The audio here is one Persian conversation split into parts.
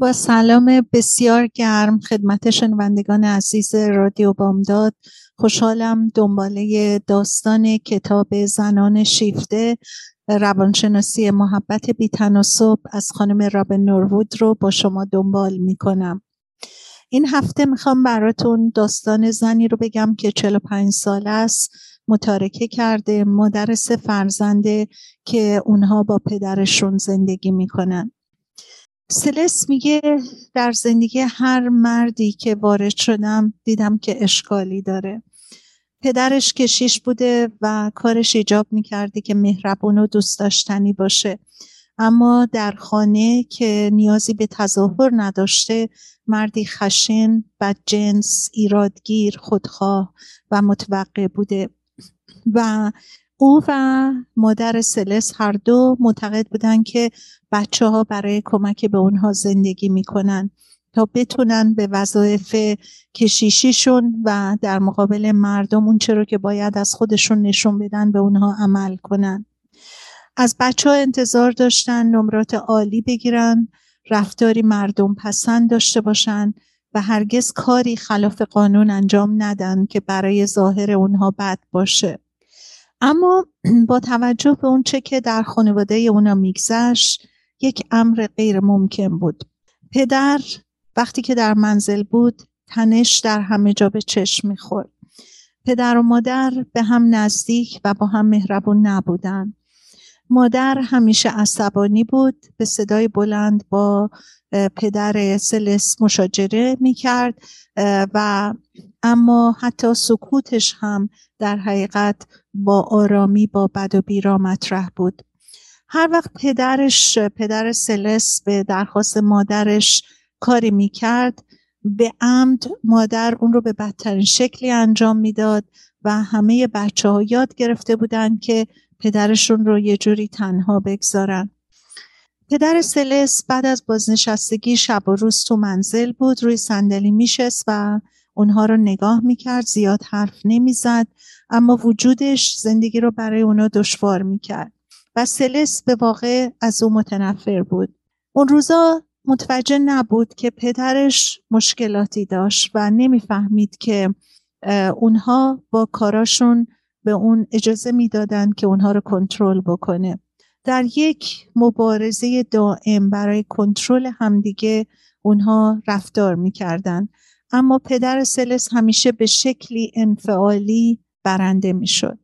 با سلام بسیار گرم خدمت شنوندگان عزیز رادیو بامداد. خوشحالم دنباله داستان کتاب زنان شیفته روانشناسی محبت بیتناسب از خانم رابن نوروود رو با شما دنبال می‌کنم. این هفته می‌خوام براتون داستان زنی رو بگم که 45 سال است متارکه کرده مادر سه فرزنده که اونها با پدرشون زندگی می‌کنن. سلس میگه در زندگی هر مردی که وارد شدم دیدم که اشکالی داره. پدرش کشیش بوده و کارش ایجاب می‌کرده که مهربون و دوست داشتنی باشه. اما در خانه که نیازی به تظاهر نداشته مردی خشن جنس ایرادگیر خودخواه و متوقع بوده. و او و مادر سلس هر دو معتقد بودن که بچه ها برای کمک به اونها زندگی می‌کنن تا بتونن به وظایف کشیشیشون و در مقابل مردم اون چرا که باید از خودشون نشون بدن به اونها عمل کنن. از بچه ها انتظار داشتن نمرات عالی بگیرن رفتاری مردم پسند داشته باشن و هرگز کاری خلاف قانون انجام ندن که برای ظاهر اونها بد باشه. اما با توجه به اون چه که در خانواده اونا میگذشت یک امر غیر ممکن بود. پدر وقتی که در منزل بود تنش در همه جا به چشم می‌خورد. پدر و مادر به هم نزدیک و با هم مهربون نبودن. مادر همیشه عصبانی بود به صدای بلند با پدر سلس مشاجره می‌کرد و اما حتی سکوتش هم در حقیقت با آرامی با بد و بیرا مطرح بود. هر وقت پدرش پدر سلس به درخواست مادرش کاری می‌کرد به عمد مادر اون رو به بدترین شکلی انجام می‌داد و همه بچه ها یاد گرفته بودن که پدرشون رو یه جوری تنها بگذارن. پدر سلس بعد از بازنشستگی شب و روز تو منزل بود روی صندلی میشست و اونها رو نگاه می‌کرد زیاد حرف نمی‌زد. اما وجودش زندگی رو برای اونا دشوار می‌کرد. و سلس به واقع از او متنفر بود. اون روزا متوجه نبود که پدرش مشکلاتی داشت و نمی‌فهمید که اونها با کاراشون به اون اجازه می‌دادند که اونها رو کنترل بکنه. در یک مبارزه دائم برای کنترل همدیگه اونها رفتار می‌کردن. اما پدر سلس همیشه به شکلی انفعالی برنده می‌شد.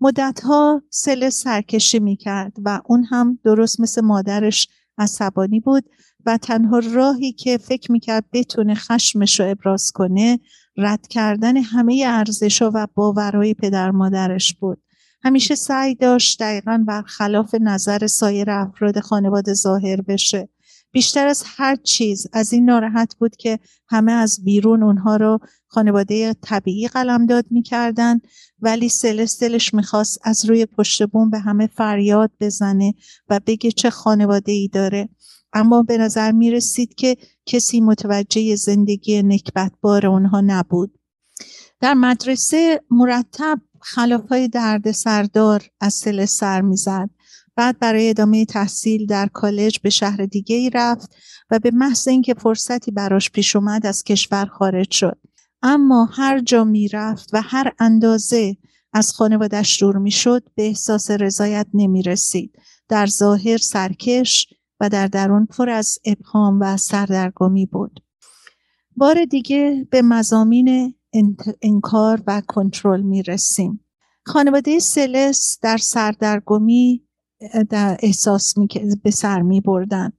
مدتها سلس سرکشی می‌کرد و اون هم درست مثل مادرش عصبانی بود و تنها راهی که فکر می‌کرد بتونه خشمش رو ابراز کنه رد کردن همه ارزش و باورهای پدر مادرش بود. همیشه سعی داشت دقیقا برخلاف نظر سایر افراد خانواده ظاهر بشه. بیشتر از هر چیز از این ناراحت بود که همه از بیرون اونها رو خانواده طبیعی قلمداد می‌کردن ولی سلس دلش می‌خواست از روی پشت بوم به همه فریاد بزنه و بگه چه خانواده ای داره. اما به نظر می رسید که کسی متوجه زندگی نکبتبار اونها نبود. در مدرسه مرتب های درد سردار از سل سر می‌زد. بعد برای ادامه تحصیل در کالج به شهر دیگه ای رفت و به محض اینکه فرصتی براش پیش اومد از کشور خارج شد. اما هر جا می‌رفت و هر اندازه از خانوادش دور می‌شد به احساس رضایت نمی رسید در ظاهر سرکش و در درون پر از ابهام و سردرگمی بود. بار دیگه به مزامین انکار و کنترل می رسیم خانواده سلس در سردرگمی در احساس می به سر می بردن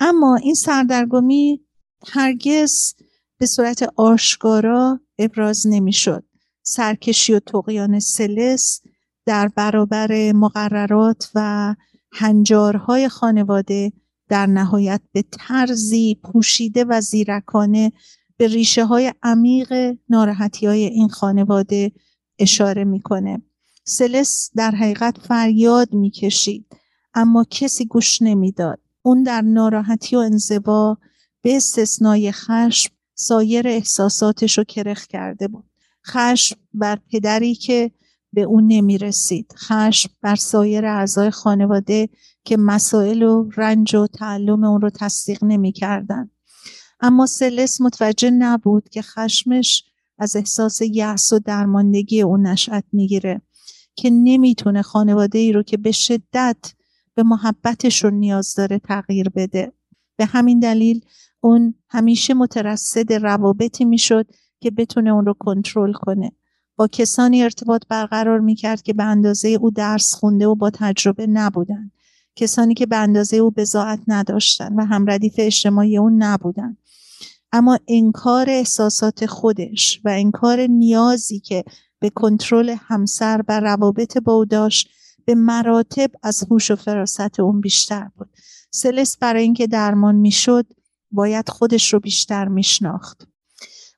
اما این سردرگمی هرگز به صورت آشکارا ابراز نمی شد سرکشی و تقیان سلس در برابر مقررات و هنجارهای خانواده در نهایت به طرزی پوشیده و زیرکانه به ریشه های عمیق ناراحتی های این خانواده اشاره می‌کنه. سلس در حقیقت فریاد می‌کشید اما کسی گوش نمی‌داد. اون در ناراحتی و انزوا به استثنای خشم سایر احساساتش رو کرخ کرده بود. خشم بر پدری که به اون نمی رسید خشم بر سایر اعضای خانواده که مسائل و رنج و تعلم اون رو تصدیق نمی کردن. اما سلس متوجه نبود که خشمش از احساس یأس و درماندگی اون نشأت می‌گیره. که نمی‌تونه خانواده ای رو که به شدت به محبتشون نیاز داره تغییر بده. به همین دلیل اون همیشه مترصد روابطی می‌شد که بتونه اون رو کنترل کنه. با کسانی ارتباط برقرار می‌کرد که به اندازه او درس خونده و با تجربه نبودن. کسانی که به اندازه او بزاعت نداشتن و همردیف اجتماعی اون نبودن. اما انکار احساسات خودش و انکار نیازی که به کنترل همسر و روابط با او داشت به مراتب از هوش و فراست اون بیشتر بود. سلس برای اینکه درمان می‌شد باید خودش رو بیشتر میشناخت.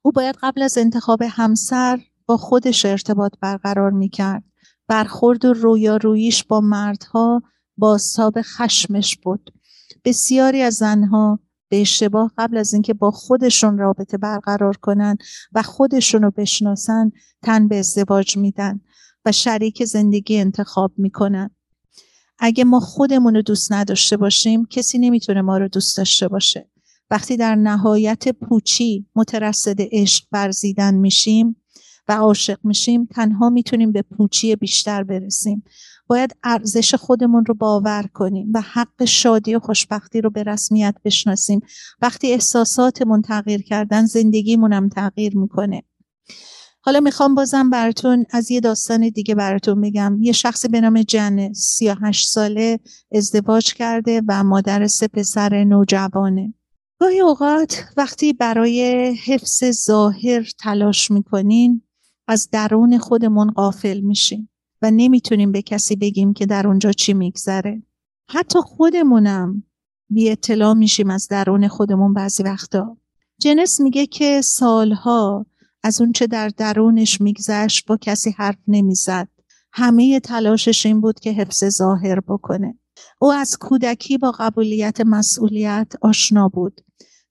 او باید قبل از انتخاب همسر با خودش ارتباط برقرار می‌کرد. برخورد و رویاروییش با مردها بازتاب خشمش بود. بسیاری از زنها به اشتباه قبل از اینکه با خودشون رابطه برقرار کنن و خودشون رو بشناسن تن به ازدواج میدن و شریک زندگی انتخاب می‌کنن. اگه ما خودمون رو دوست نداشته باشیم کسی نمی‌تونه ما رو دوست داشته باشه. وقتی در نهایت پوچی مترصد عشق برزیدن میشیم و عاشق میشیم تنها می‌تونیم به پوچی بیشتر برسیم. باید ارزش خودمون رو باور کنیم و حق شادی و خوشبختی رو به رسمیت بشناسیم. وقتی احساساتمون تغییر کردن زندگیمون هم تغییر می‌کنه. حالا می‌خوام بازم براتون از یه داستان دیگه براتون بگم. یه شخصی به نام جن 38 ساله ازدواج کرده و مادر سه پسر نوجوانه. گاهی اوقات وقتی برای حفظ ظاهر تلاش می‌کنین از درون خودمون قافل میشیم و نمی‌تونیم به کسی بگیم که در اونجا چی میگذره. حتی خودمونم بی اطلاع میشیم از درون خودمون بعضی وقتا. جنس میگه که سالها از اونچه در درونش میگذشت با کسی حرف نمی‌زد. همه تلاشش این بود که حفظ ظاهر بکنه. او از کودکی با قبولیت مسئولیت آشنا بود.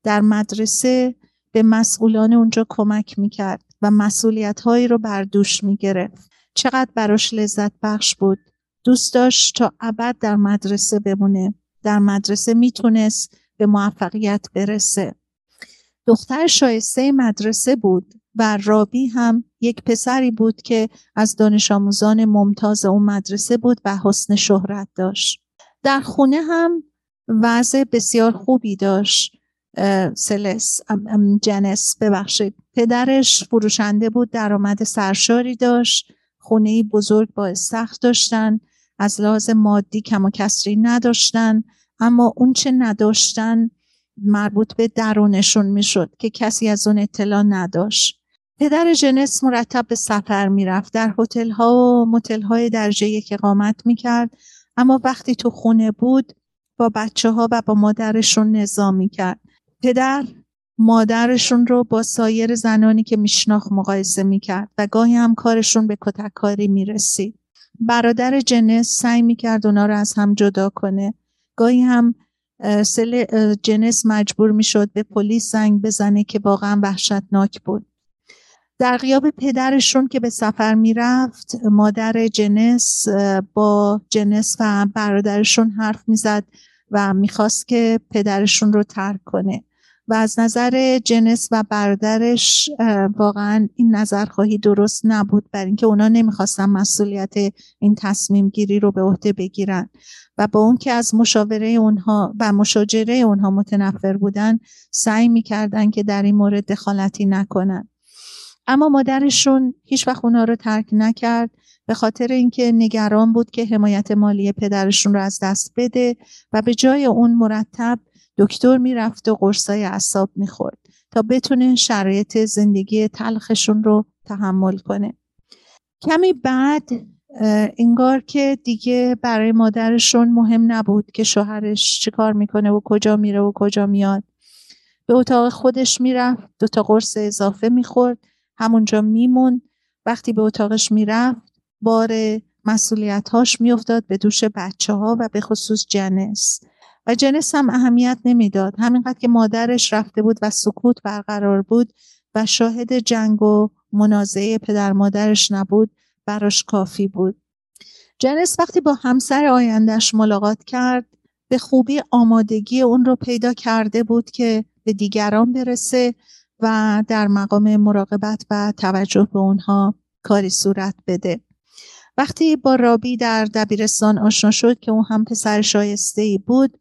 در مدرسه به مسئولان اونجا کمک می‌کرد و مسئولیت هایی رو بر دوش می‌گرفت. چقدر براش لذت بخش بود. دوست داشت تا ابد در مدرسه بمونه. در مدرسه می‌تونست به موفقیت برسه. دختر شایسته مدرسه بود و رابی هم یک پسری بود که از دانش آموزان ممتاز اون مدرسه بود و حسن شهرت داشت. در خونه هم وضع بسیار خوبی داشت. سلس جنس ببخشید. پدرش فروشنده بود درآمد سرشاری داشت. خونه بزرگ با سخت داشتن از لحاظ مادی کم و کسری نداشتن اما اون چه نداشتن مربوط به درونشون می‌شد که کسی از اون اطلاع نداشت. پدر جنس مرتب به سفر می‌رفت در هتل ها و متل های درجه یک اقامت می‌کرد اما وقتی تو خونه بود با بچه ها و با مادرشون نظام می‌کرد پدر مادرشون رو با سایر زنانی که میشناخت مقایسه می‌کرد و گاهی هم کارشون به کتککاری می‌رسید. برادر جنس سعی می‌کرد اونا رو از هم جدا کنه. گاهی هم سل جنس مجبور می‌شد به پلیس زنگ بزنه که واقعا وحشتناک بود. در غیاب پدرشون که به سفر می‌رفت مادر جنس با جنس و برادرشون حرف می‌زد و می‌خواست که پدرشون رو ترک کنه. و از نظر جنس و برادرش واقعا این نظر خواهی درست نبود بر اینکه اونا نمی‌خواستن مسئولیت این تصمیم گیری رو به عهده بگیرن. و با اون که از مشاوره اونها و مشاجره اونها متنفر بودن سعی می‌کردن که در این مورد دخالتی نکنن. اما مادرشون هیچ وقت اونا رو ترک نکرد به خاطر اینکه نگران بود که حمایت مالی پدرشون رو از دست بده و به جای اون مرتب دکتر می‌رفت و قرصای اعصاب می‌خورد تا بتونه شرایط زندگی تلخشون رو تحمل کنه. کمی بعد انگار که دیگه برای مادرشون مهم نبود که شوهرش چیکار می‌کنه و کجا میره و کجا میاد. به اتاق خودش می‌رفت دو تا قرص اضافه می‌خورد همونجا میمون وقتی به اتاقش می‌رفت بار مسئولیت هاش میافتاد به دوش بچه ها و به خصوص جنس. و جنس هم اهمیت نمی‌داد. همینقدر که مادرش رفته بود و سکوت برقرار بود و شاهد جنگ و منازعه پدر مادرش نبود براش کافی بود. جنس وقتی با همسر آیندهش ملاقات کرد به خوبی آمادگی اون رو پیدا کرده بود که به دیگران برسه و در مقام مراقبت و توجه به اونها کاری صورت بده. وقتی با رابی در دبیرستان آشنا شد که اون هم پسر شایسته ای بود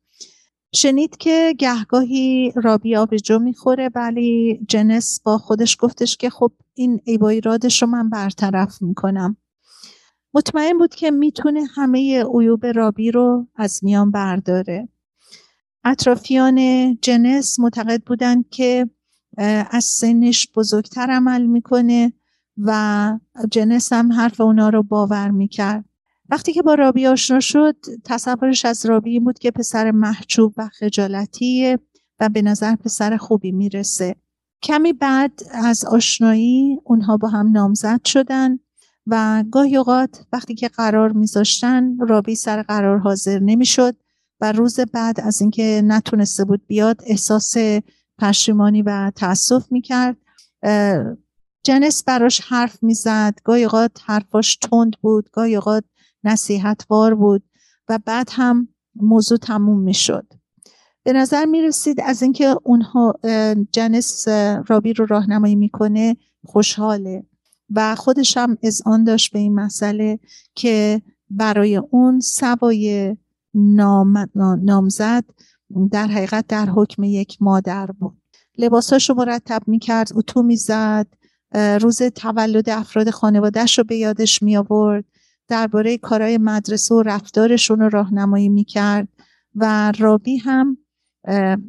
شنید که گهگاهی رابی آبجو می‌خوره ولی جنس با خودش گفتش که خب این ایبایرادش رو من برطرف می‌کنم. مطمئن بود که می‌تونه همه عیوب رابی رو از میان برداره. اطرافیان جنس معتقد بودند که از سنش بزرگتر عمل می‌کنه و جنس هم حرف اونا رو باور می‌کرد. وقتی که با رابی آشنا شد تصورش از رابی این بود که پسر محجوب و خجالتیه و به نظر پسر خوبی می‌رسه. کمی بعد از آشنایی اونها با هم نامزد شدن و گاهی اوقات وقتی که قرار میذاشتن رابی سر قرار حاضر نمی‌شد و روز بعد از اینکه نتونسته بود بیاد احساس پشیمانی و تاسف می‌کرد. جنس براش حرف می‌زد. گاهی اوقات حرفاش تند بود گاهی اوقات نصیحتوار بود و بعد هم موضوع تموم می‌شد. به نظر می رسید از اینکه اونها جنس رابی رو راهنمایی می‌کنه خوشحاله و خودش هم آن داشت به این مسئله که برای اون سوای نام، نامزد در حقیقت در حکم یک مادر بود. لباساشو مرتب می‌کرد اتو می‌زد روز تولد افراد خانوادهش رو به یادش می آورد درباره کارهای مدرسه و رفتارشون رو راهنمایی می‌کرد و رابی هم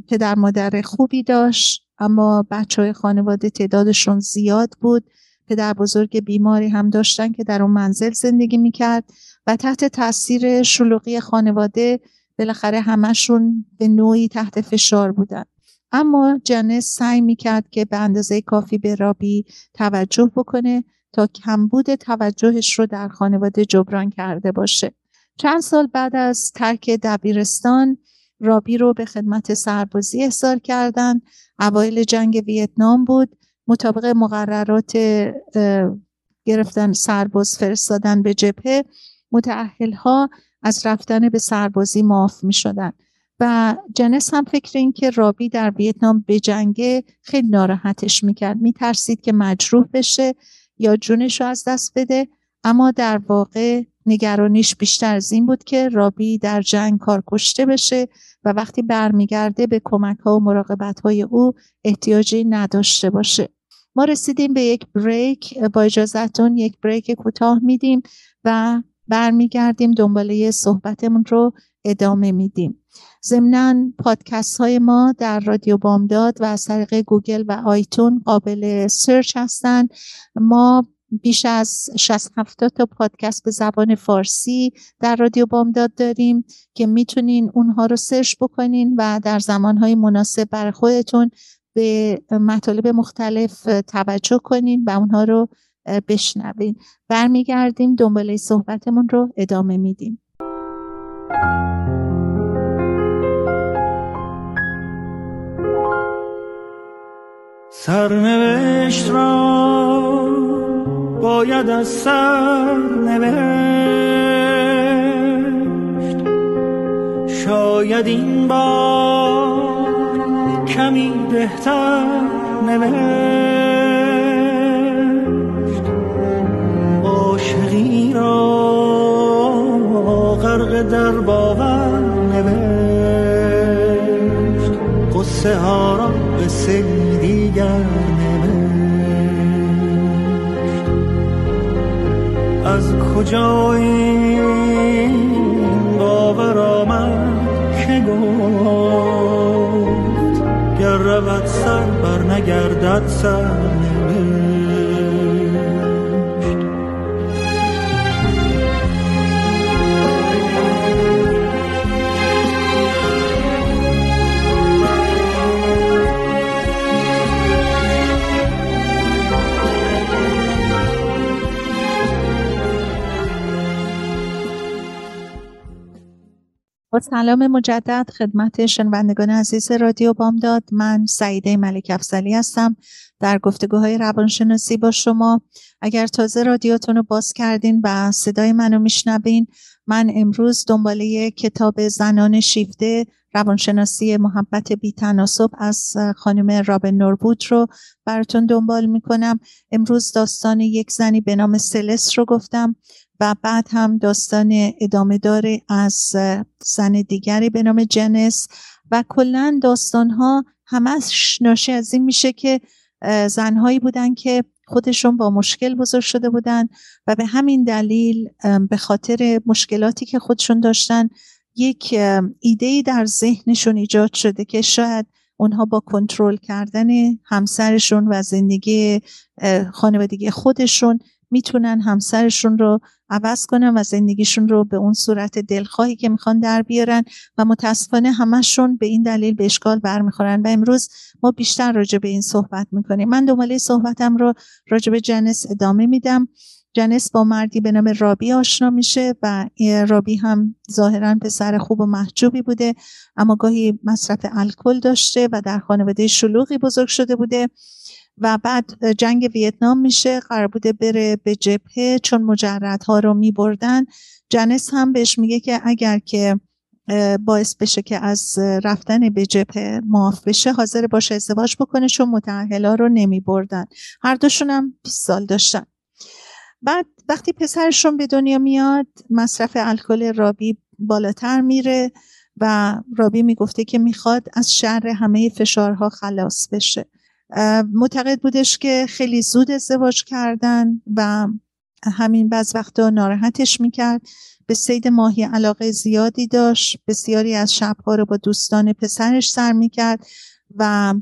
پدر مادر خوبی داشت اما بچه های خانواده تعدادشون زیاد بود. پدر بزرگ بیماری هم داشتن که در اون منزل زندگی می‌کرد و تحت تاثیر شلوغی خانواده بالاخره همشون به نوعی تحت فشار بودن. اما جنس سعی می‌کرد که به اندازه کافی به رابی توجه بکنه تا کمبود توجهش رو در خانواده جبران کرده باشه. چند سال بعد از ترک دبیرستان رابی رو به خدمت سربازی احضار کردند اوایل جنگ ویتنام بود. مطابق مقررات گرفتن سرباز فرستادن به جبهه متعهل ها از رفتن به سربازی معاف می شدن و جنس هم فکر این که رابی در ویتنام به جنگه خیلی ناراحتش می‌کرد. میترسید که مجروح بشه. یا جونش رو از دست بده. اما در واقع نگرانیش بیشتر از این بود که رابی در جنگ کار کشته بشه و وقتی برمیگرده به کمک ها و مراقبت های او احتیاجی نداشته باشه. ما رسیدیم به یک break. با اجازتون یک break کوتاه میدیم و برمیگردیم دنباله صحبتمون رو ادامه میدیم. ضمنا پادکست های ما در رادیو بامداد و از طریق گوگل و iTunes قابل search هستند. ما بیش از 60 70 تا پادکست به زبان فارسی در رادیو بامداد داریم که می‌تونین اونها رو سرچ بکنین و در زمانهای مناسب برای خودتون به مطالب مختلف توجه کنین و اونها رو بشنوین. برمیگردیم دنباله صحبتمون رو ادامه میدیم. سرنوشت را باید از سر نوشت شاید این بار کمی بهتر نوشت. عاشقی را قصه ها را به دیگر از کجا این باور آمد که گفت گر رود سر بر نگردد سر. سلام مجدد خدمت شنوندگان عزیز رادیو بامداد. من سعیده ملک افزلی هستم در گفتگوهای روانشناسی با شما. اگر تازه رادیوتون رو باز کردین و صدای منو میشنوین من امروز دنباله کتاب زنان شیفته روانشناسی محبت بی تناسب از خانم رابن نوربوت رو براتون دنبال می‌کنم. امروز داستان یک زنی به نام سلس رو گفتم. و بعد هم داستان ادامه داره از زن دیگری به نام جنس و کلا داستان ها همش ناشی از این میشه که زنهایی بودن که خودشون با مشکل بزرگ شده بودن و به همین دلیل به خاطر مشکلاتی که خودشون داشتن یک ایده در ذهنشون ایجاد شده که شاید اونها با کنترل کردن همسرشون و زندگی خانوادگی خودشون می‌تونن همسرشون رو عوض کنن و زندگیشون رو به اون صورت دلخواهی که می‌خوان در بیارن و متاسفانه همشون به این دلیل به اشکال برمیخورن. و امروز ما بیشتر راجع به این صحبت می‌کنیم. من دنباله صحبتم رو راجع به جنس ادامه میدم. جنس با مردی به نام رابی آشنا میشه و رابی هم ظاهرا پسر خوب و محجوبی بوده اما گاهی مصرف الکل داشته و در خانواده شلوغی بزرگ شده بوده. و بعد جنگ ویتنام میشه قرار بوده بره به جبهه. چون مجردها رو میبردن جنس هم بهش میگه که اگر که باعث بشه که از رفتن به جبهه معاف بشه حاضر باشه ازدواج بکنه چون متعهلا رو نمی بردن هر دوشون هم 20 سال داشتن. بعد وقتی پسرشون به دنیا میاد مصرف الکل رابی بالاتر میره و رابی می‌گفته که می‌خواد از شر همه فشارها خلاص بشه. معتقد بودش که خیلی زود ازدواج کردن و همین بعض وقتا ناراحتش می‌کرد. به سید ماهی علاقه زیادی داشت. بسیاری از شبها رو با دوستان پسرش سر می‌کرد و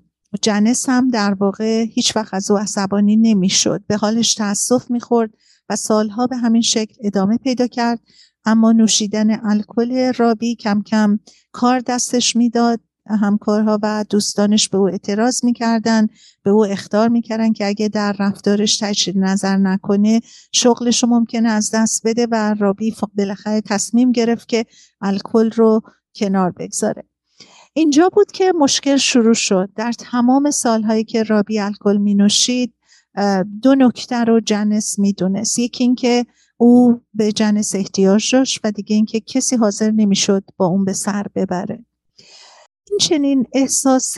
جنس هم در واقع هیچ وقت از او عصبانی نمی‌شد. به حالش تاسف می‌خورد و سالها به همین شکل ادامه پیدا کرد. اما نوشیدن الکل رابی کم کم کار دستش می‌داد. همکارها و دوستانش به او اعتراض می‌کردن به او اختار می‌کردن که اگه در رفتارش تجدید نظر نکنه شغلش رو ممکنه از دست بده و رابی بالاخره تصمیم گرفت که الکل رو کنار بگذاره. اینجا بود که مشکل شروع شد. در تمام سالهایی که رابی الکل می نوشید دو نکته رو جنس می‌دونست. یکی اینکه او به جنس احتیاج داشت و دیگه اینکه کسی حاضر نمی‌شد با اون به سر ببره. این چنین احساس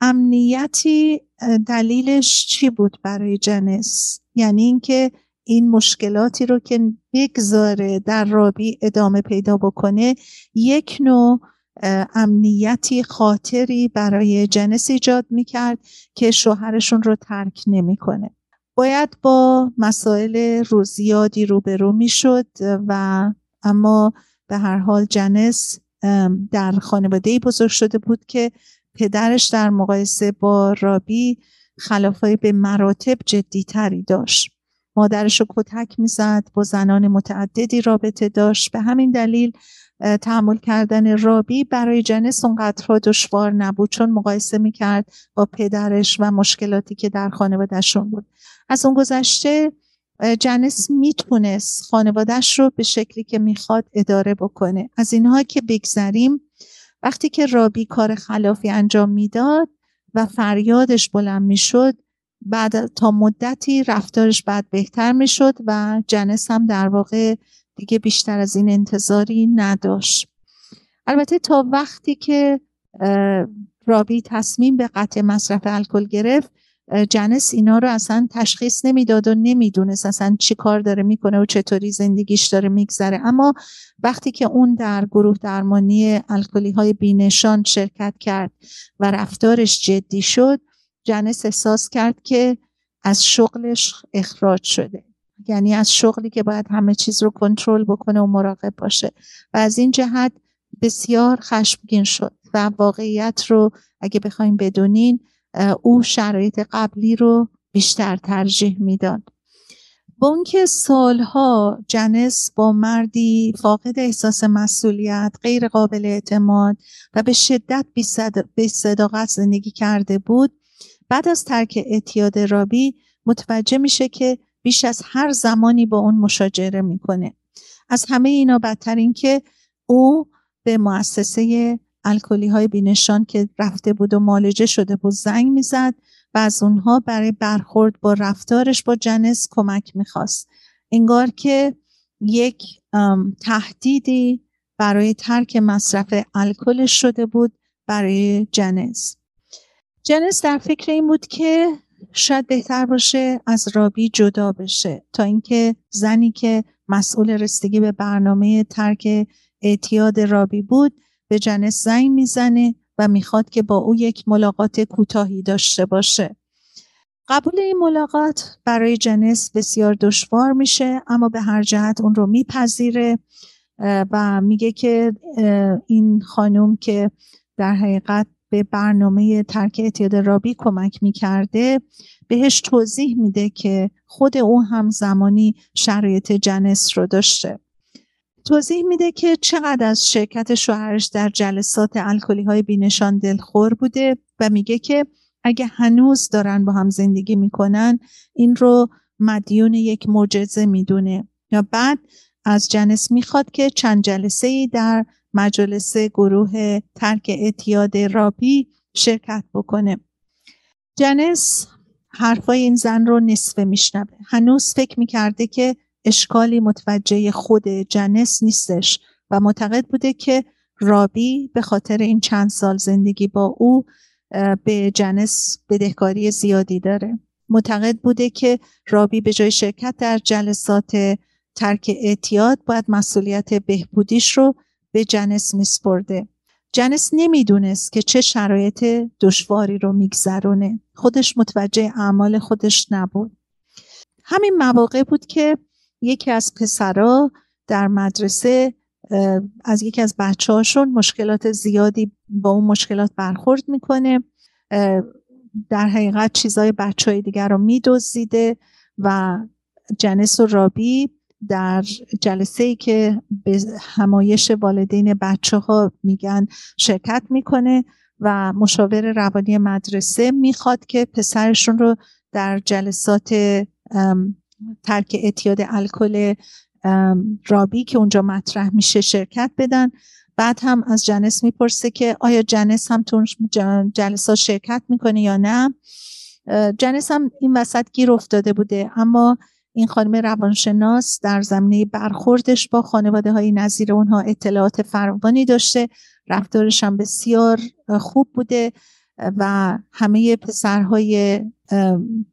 امنیتی دلیلش چی بود برای جنس؟ یعنی اینکه این مشکلاتی رو که بگذاره در رابی ادامه پیدا بکنه یک نوع امنیتی خاطری برای جنس ایجاد می‌کرد که شوهرشون رو ترک نمی‌کنه. باید با مسائل روزیادی روبرو می‌شد و اما به هر حال جنس در خانواده بزرگ شده بود که پدرش در مقایسه با رابی خلافای به مراتب جدیتری داشت. مادرش رو کتک می‌زد با زنان متعددی رابطه داشت. به همین دلیل تحمل کردن رابی برای جنس اونقدرها دشوار نبود چون مقایسه می‌کرد با پدرش و مشکلاتی که در خانوادهشون بود. از اون گذشته جنس می‌تونست خانوادهش رو به شکلی که می‌خواد اداره بکنه. از اینها که بگذریم وقتی که رابی کار خلافی انجام می‌داد و فریادش بلند می‌شد بعد تا مدتی رفتارش بعد بهتر می‌شد و جنس هم در واقع دیگه بیشتر از این انتظاری نداشت. البته تا وقتی که رابی تصمیم به قطع مصرف الکل گرفت جنس اینا رو اصلا تشخیص نمی‌داد و نمی‌دونست اصلا چی کار داره می‌کنه و چطوری زندگیش داره میگذره. اما وقتی که اون در گروه درمانی الکلی های بینشان شرکت کرد و رفتارش جدی شد جنس احساس کرد که از شغلش اخراج شده. یعنی از شغلی که باید همه چیز رو کنترل بکنه و مراقب باشه. و از این جهت بسیار خشمگین شد و واقعیت رو اگه بخوایم بدونین او شرایط قبلی رو بیشتر ترجیح می‌داد. با اون سالها جنس با مردی فاقد احساس مسئولیت غیر قابل اعتماد و به شدت بی صداقت زندگی کرده بود بعد از ترک اعتیاد رابی متوجه میشه که بیش از هر زمانی با اون مشاجره می‌کنه. از همه اینا بدتر این که او به مؤسسه الکلی های بینشان که رفته بود و مالجه شده بود زنگ می‌زد و از اونها برای برخورد با رفتارش با جنس کمک می‌خواست. انگار که یک تهدیدی برای ترک مصرف الکل شده بود برای جنس. جنس در فکر این بود که شاید بهتر باشه از رابی جدا بشه تا اینکه زنی که مسئول رسیدگی به برنامه ترک اعتیاد رابی بود به جنس زنگ می‌زنه و می‌خواد که با او یک ملاقات کوتاهی داشته باشه. قبول این ملاقات برای جنس بسیار دشوار میشه اما به هر جهت اون رو میپذیره و میگه که این خانم که در حقیقت به برنامه ترک اعتیاد رابی کمک می‌کرده بهش توضیح میده که خود او هم زمانی شرایط جنس رو داشته. توضیح میده که چقدر از شرکت شوهرش در جلسات الکلی های بینشان دلخور بوده و میگه که اگه هنوز دارن با هم زندگی می‌کنن این رو مدیون یک معجزه می‌دونه. یا بعد از جنس می‌خواد که چند جلسه ای در مجلس گروه ترک اعتیاد رابی شرکت بکنه. جنس حرفای این زن رو نصفه میشنوه. هنوز فکر می‌کرده که اشکالی متوجه خود جنس نیستش و معتقد بوده که رابی به خاطر این چند سال زندگی با او به جنس بدهکاری زیادی داره. معتقد بوده که رابی به جای شرکت در جلسات ترک اعتیاد باید مسئولیت بهبودیش رو به جنس میسپرده. جنس نمی‌دونست که چه شرایط دشواری رو میگذرونه. خودش متوجه اعمال خودش نبود. همین مواقع بود که یکی از پسرا در مدرسه از یکی از بچه هاشون مشکلات زیادی با اون مشکلات برخورد می‌کنه. در حقیقت چیزای بچه های دیگر رو میدوزیده و جنس و رابی در جلسه ای که به همایش والدین بچه ها میگن شرکت می‌کنه و مشاور روانی مدرسه می‌خواد که پسرشون رو در جلسات ترک اعتیاد الکل رابی که اونجا مطرح میشه شرکت بدن. بعد هم از جنس می‌پرسه که آیا جنس هم تو جلسات شرکت می‌کنه یا نه. جنس هم این وسط گیر افتاده بوده. اما این خانم روانشناس در زمینه برخوردش با خانواده های نظیر اونها اطلاعات فراوانی داشته. رفتارش هم بسیار خوب بوده. و همه پسرهای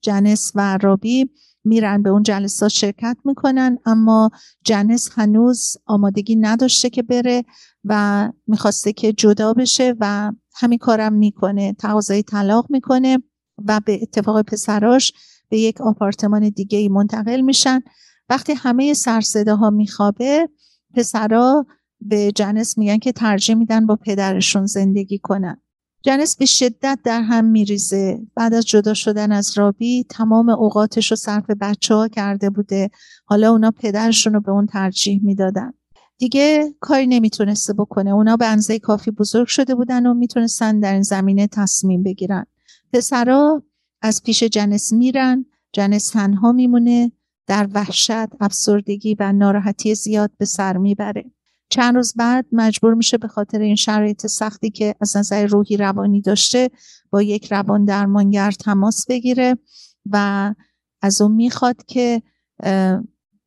جنس و رابی میرن به اون جلسات شرکت می‌کنن اما جنس هنوز آمادگی نداشته که بره و می‌خواسته که جدا بشه و همین کارم می‌کنه تقاضای طلاق می‌کنه و به اتفاق پسراش به یک آپارتمان دیگه ای منتقل میشن. وقتی همه سرصده ها میخوابه پسرا به جنس میگن که ترجیح میدن با پدرشون زندگی کنن. جنس به شدت در هم میریزه. بعد از جدا شدن از رابی تمام اوقاتش رو صرف بچه ها کرده بوده. حالا اونا پدرشون رو به اون ترجیح می‌دادن. دیگه کاری نمی‌تونسته بکنه. اونا به انزه کافی بزرگ شده بودن و می‌تونستن در این زمینه تصمیم بگیرن. پسرا از پیش جنس میرن. جنس تنها میمونه. در وحشت افسردگی و ناراحتی زیاد به سر می‌بره. چند روز بعد مجبور میشه به خاطر این شرایط سختی که از نظر روحی روانی داشته با یک روان درمانگر تماس بگیره و از اون می‌خواد که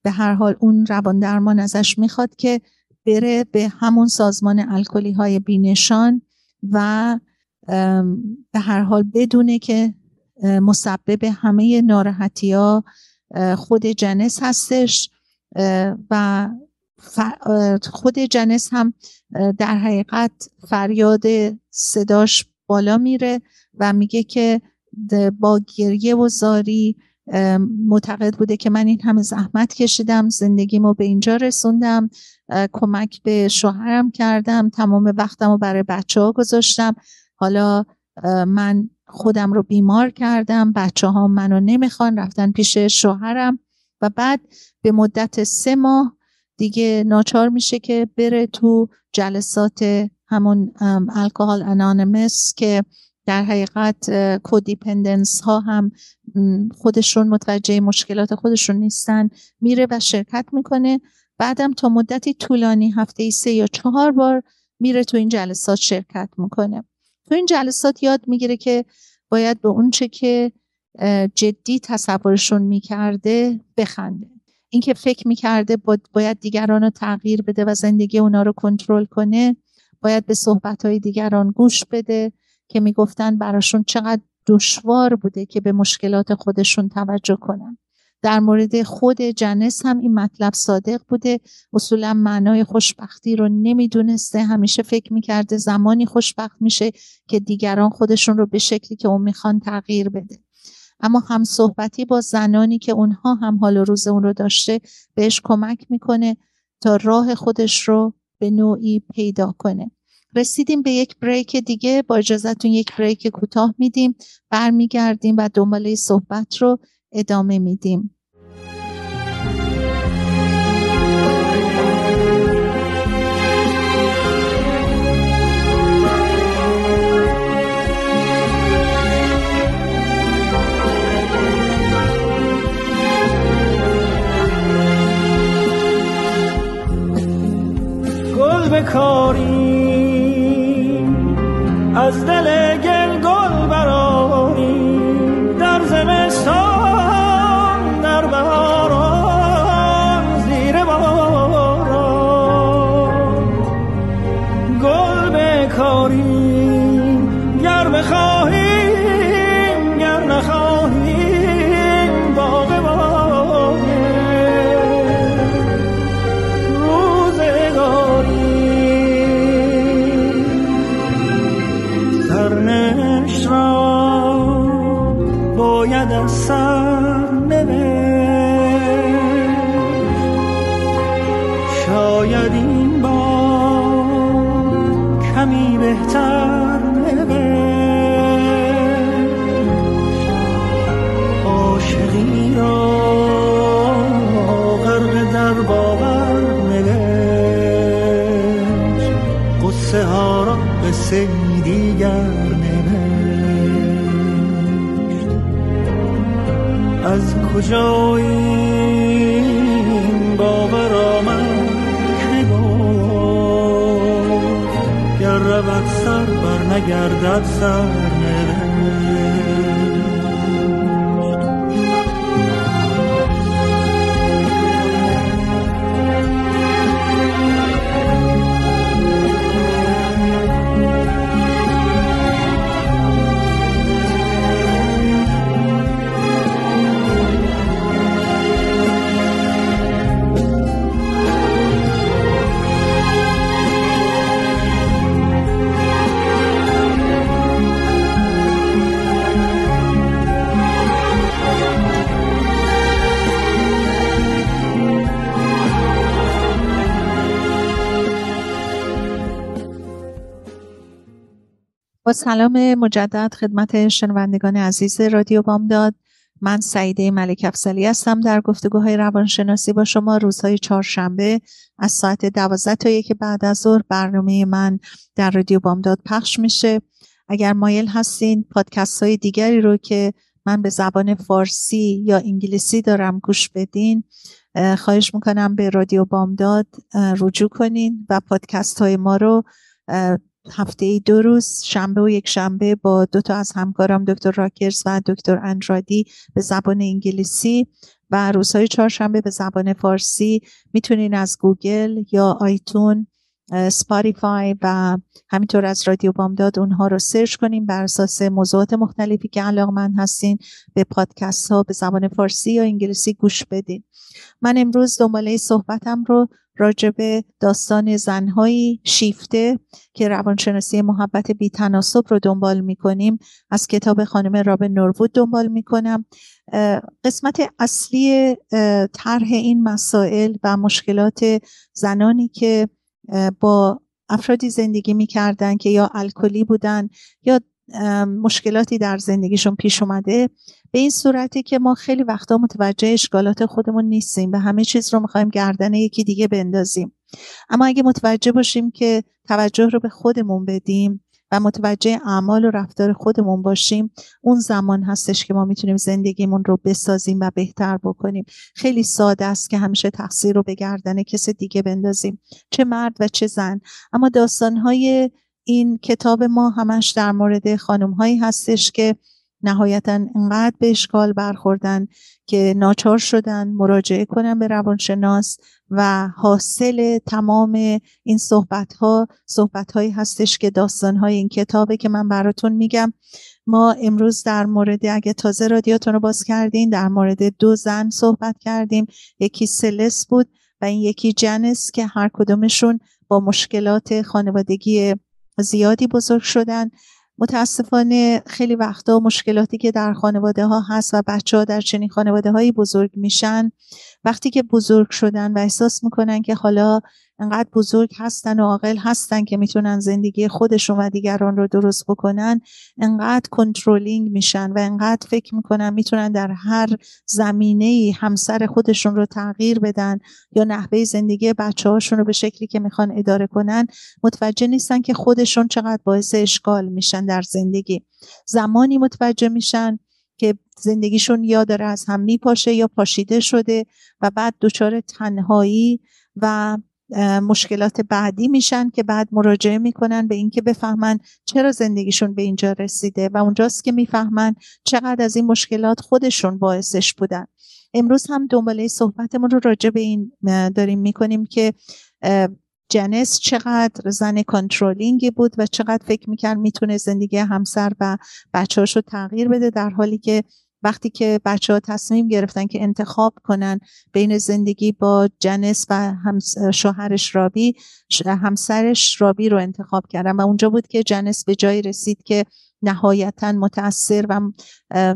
به هر حال اون روان درمان ازش می‌خواد که بره به همون سازمان الکلی های بینشان و به هر حال بدونه که مسبب همه ناراحتی ها خود جنس هستش و خود جنس هم در حقیقت فریاد صداش بالا میره و میگه که با گریه و زاری معتقد بوده که من این همه زحمت کشیدم زندگیمو به اینجا رسوندم کمک به شوهرم کردم تمام وقتم رو برای بچه ها گذاشتم. حالا من خودم رو بیمار کردم بچه ها منو نمی‌خوان رفتن پیش شوهرم و بعد به مدت سه ماه دیگه ناچار میشه که بره تو جلسات همون الکل انانمس که در حقیقت کودیپندنس ها هم خودشون متوجه مشکلات خودشون نیستن. میره و شرکت می‌کنه. بعدم تا مدتی طولانی هفته ای سه یا چهار بار میره تو این جلسات شرکت می‌کنه. تو این جلسات یاد می‌گیره که باید به اونچه که جدی تصورشون می‌کرده بخنده. اینکه فکر می‌کرده باید دیگران رو تغییر بده و زندگی اونا رو کنترل کنه باید به صحبت های دیگران گوش بده که می‌گفتن براشون چقدر دشوار بوده که به مشکلات خودشون توجه کنن. در مورد خود جنس هم این مطلب صادق بوده. اصولا معنای خوشبختی رو نمی‌دونسته. همیشه فکر می‌کرده زمانی خوشبخت میشه که دیگران خودشون رو به شکلی که اون می‌خوان تغییر بده. اما هم صحبتی با زنانی که اونها هم حال و روز اون رو داشته بهش کمک می‌کنه تا راه خودش رو به نوعی پیدا کنه. رسیدیم به یک بریک دیگه. با اجازهتون یک بریک کوتاه میدیم برمیگردیم و دنباله صحبت رو ادامه میدیم. گل بکاری از دل با سلام مجدد خدمت شنوندگان عزیز رادیو بامداد. من سعیده ملک افسلی هستم در گفتگوهای روانشناسی با شما روزهای چهارشنبه از ساعت دوازده تا یک بعد از ظهر برنامه من در رادیو بامداد پخش میشه. اگر مایل هستین پادکست های دیگری رو که من به زبان فارسی یا انگلیسی دارم گوش بدین خواهش می‌کنم به رادیو بامداد رجوع کنین و پادکست های ما رو هفته ای دو روز شنبه و یک شنبه با دو تا از همکارم دکتر راکرز و دکتر اندرادی به زبان انگلیسی و روزهای چهارشنبه به زبان فارسی. می‌تونین از گوگل یا iTunes Spotify و همینطور از رادیو بامداد اونها رو search کنیم بر اساس موضوعات مختلفی که علاقمند هستین به پادکست ها به زبان فارسی یا انگلیسی گوش بدین. من امروز دنباله صحبتم رو راجع به داستان زنهایی شیفته که روانشناسی محبت بی تناسب رو دنبال می‌کنیم. از کتاب خانم رابن نوروود دنبال می‌کنم. قسمت اصلی طرح این مسائل و مشکلات زنانی که با افرادی زندگی می‌کردن که یا الکلی بودن یا مشکلاتی در زندگیشون پیش اومده به این صورتی که ما خیلی وقتا متوجه اشکالات خودمون نیستیم و همه چیز رو می‌خوایم گردن یکی دیگه بندازیم. اما اگه متوجه باشیم که توجه رو به خودمون بدیم و متوجه اعمال و رفتار خودمون باشیم اون زمان هستش که ما می‌تونیم زندگیمون رو بسازیم و بهتر بکنیم. خیلی ساده است که همیشه تقصیر رو به گردن کس دیگه بندازیم. چه مرد و چه زن. اما داستانهای این کتاب ما همش در مورد خانم هستش که نهایتا انقدر به اشکال برخوردن که ناچار شدن مراجعه کنن به روانشناس و حاصل تمام این صحبت ها صحبت هایی هستش که داستان های این کتابه که من براتون میگم. ما امروز در مورد اگه تازه رادیاتون رو باز کردین در مورد دو زن صحبت کردیم. یکی سلس بود و این یکی جنس که هر کدومشون با مشکلات خانوادگی زیادی بزرگ شدن. متاسفانه خیلی وقتا مشکلاتی که در خانواده ها هست و بچه ها در چنین خانواده هایی بزرگ میشن وقتی که بزرگ شدن و احساس می‌کنن که حالا انقدر بزرگ هستن و عاقل هستن که می‌تونن زندگی خودشون و دیگران رو درست بکنن انقدر کنترلینگ میشن و انقدر فکر می‌کنن می‌تونن در هر زمینه همسر خودشون رو تغییر بدن یا نحوه زندگی بچه هاشون رو به شکلی که می‌خوان اداره کنن متوجه نیستن که خودشون چقدر باعث اشکال میشن در زندگی. زمانی متوجه میشن که زندگیشون یا داره از هم میپاشه یا پاشیده شده و بعد دچار تنهایی و مشکلات بعدی میشن که بعد مراجعه می‌کنن به اینکه بفهمن چرا زندگیشون به اینجا رسیده و اونجاست که می‌فهمن چقدر از این مشکلات خودشون باعثش بودن. امروز هم دنباله صحبتمون رو راجع به این داریم می‌کنیم که جنس چقدر زن کنترلینگی بود و چقدر فکر می‌کرد می‌تونه زندگی همسر و بچهاش رو تغییر بده در حالی که وقتی که بچه ها تصمیم گرفتن که انتخاب کنن بین زندگی با جنس و شوهرش رابی همسرش رابی رو انتخاب کردن و اونجا بود که جنس به جایی رسید که نهایتا متاثر و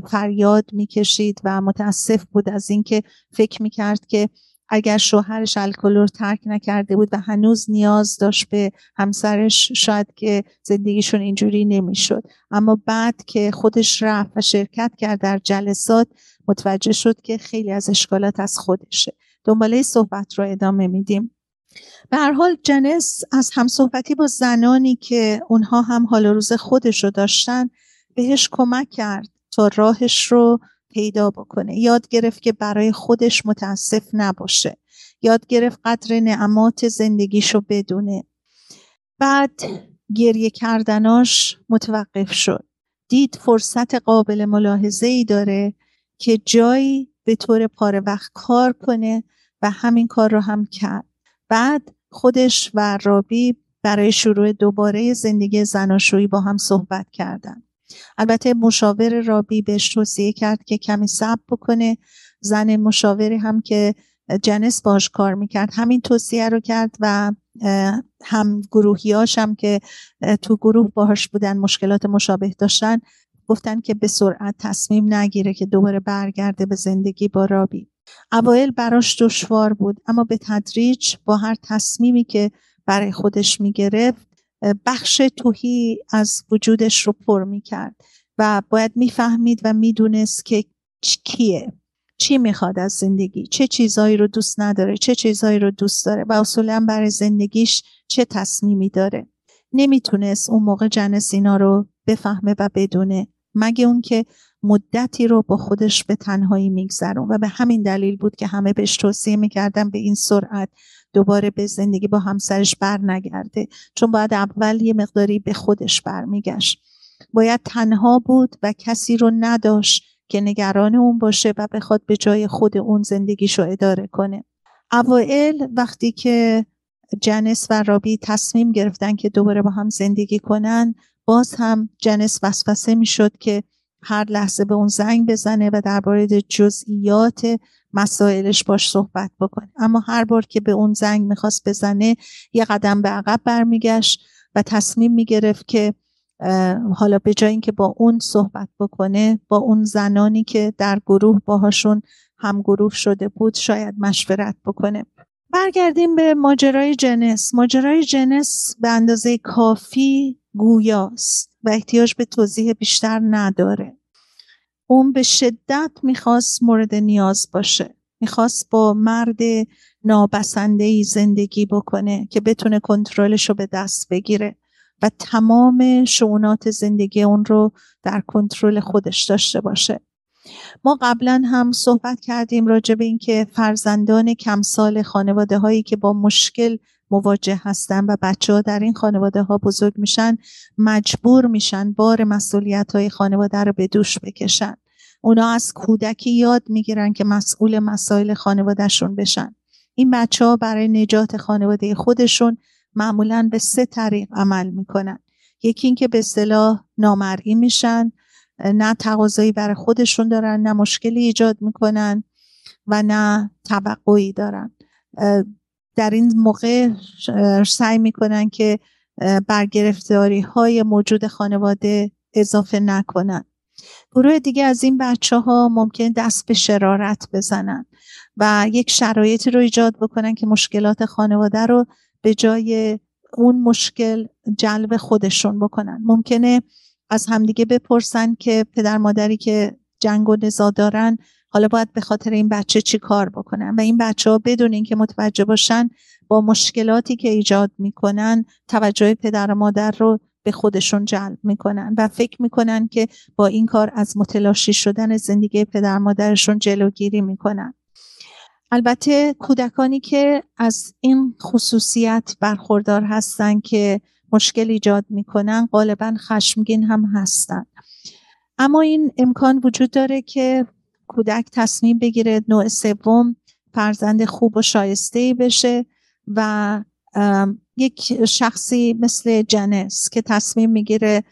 فریاد می‌کشید و متاسف بود از اینکه فکر می‌کرد که اگر شوهرش الکل رو ترک نکرده بود و هنوز نیاز داشت به همسرش شاید که زندگیشون اینجوری نمی‌شد. اما بعد که خودش رفت و شرکت کرد در جلسات متوجه شد که خیلی از اشکالات از خودشه. دنباله صحبت رو ادامه میدیم. به هر حال جنس از همصحبتی با زنانی که اونها هم حال روز خودش رو داشتن بهش کمک کرد تا راهش رو پیدا بکنه. یاد گرفت که برای خودش متاسف نباشه. یاد گرفت قدر نعمات زندگیشو بدونه. بعد گریه کردناش متوقف شد. دید فرصت قابل ملاحظه ای داره که جایی به طور پاره وقت کار کنه و همین کار رو هم کرد. بعد خودش و رابی برای شروع دوباره زندگی زناشویی با هم صحبت کردن. البته مشاور رابی بهش توصیه کرد که کمی صبر بکنه. زن مشاوری هم که جنس باش کار می‌کرد همین توصیه رو کرد و هم گروهیاش هم که تو گروه باهاش بودن مشکلات مشابه داشتن گفتن که به سرعت تصمیم نگیره که دوباره برگرده به زندگی با رابی. اوایل براش دشوار بود اما به تدریج با هر تصمیمی که برای خودش می‌گرفت بخش توهی از وجودش رو پر می‌کرد و باید می‌فهمید و می‌دونست که کیه چی می‌خواد از زندگی چه چیزهایی رو دوست نداره چه چیزهایی رو دوست داره و اصولا برای زندگیش چه تصمیمی داره. نمی‌تونست اون موقع جنس اینا رو بفهمه و بدونه. مگه اون که مدتی رو با خودش به تنهایی میگذرون؟ و به همین دلیل بود که همه بهش توصیه می‌کردن به این سرعت دوباره به زندگی با همسرش بر نگرده. چون باید اول یه مقداری به خودش برمیگشت. باید تنها بود و کسی رو نداشت که نگران اون باشه و بخواد به جای خود اون زندگیشو اداره کنه. اوائل وقتی که جنس و رابی تصمیم گرفتن که دوباره با هم زندگی کنن باز هم جنس وسوسه می‌شد که هر لحظه به اون زنگ بزنه و درباره جزئیات مسائلش باش صحبت بکنه. اما هر بار که به اون زنگ می‌خواست بزنه یه قدم به عقب برمیگشت و تصمیم می‌گرفت که حالا به جای اینکه با اون صحبت بکنه با اون زنانی که در گروه باهاشون هم گروه شده بود شاید مشورت بکنه. برگردیم به ماجرای جنس. ماجرای جنس به اندازه کافی گویاست و احتیاج به توضیح بیشتر نداره. اون به شدت می‌خواست مورد نیاز باشه. می‌خواست با مرد نابسنده ای زندگی بکنه که بتونه کنترلش رو به دست بگیره و تمام شعونات زندگی اون رو در کنترل خودش داشته باشه. ما قبلا هم صحبت کردیم راجع به اینکه فرزندان کمسال خانواده هایی که با مشکل مواجه هستن و بچه ها در این خانواده ها بزرگ میشن مجبور میشن بار مسئولیت های خانواده رو به دوش بکشن. اونا از کودکی یاد می‌گیرن که مسئول مسائل خانوادهشون بشن. این بچه ها برای نجات خانواده خودشون معمولا به سه طریق عمل می‌کنن. یکی اینکه به اصطلاح نامرئی میشن نه تقاضایی برای خودشون دارن نه مشکلی ایجاد می‌کنن و نه توقعی دارن. در این موقع سعی می‌کنن که برگرفتاری های موجود خانواده اضافه نکنن. گروه دیگه از این بچه ها ممکن دست به شرارت بزنن و یک شرایطی رو ایجاد بکنن که مشکلات خانواده رو به جای اون مشکل جلب خودشون بکنن. ممکنه از همدیگه بپرسن که پدر مادری که جنگ و نزا دارن حالا باید به خاطر این بچه چی کار بکنن؟ و این بچه ها بدون اینکه متوجه باشن با مشکلاتی که ایجاد می‌کنن توجه پدر و مادر رو به خودشون جلب می‌کنن و فکر می‌کنن که با این کار از متلاشی شدن زندگی پدر مادرشون جلوگیری می‌کنن. البته کودکانی که از این خصوصیت برخوردار هستن که مشکل ایجاد می‌کنن غالبا خشمگین هم هستن. اما این امکان وجود داره که کودک تصمیم بگیره نوع سوم فرزند خوب و شایسته بشه و یک شخصی مثل جنس که تصمیم می‌گیره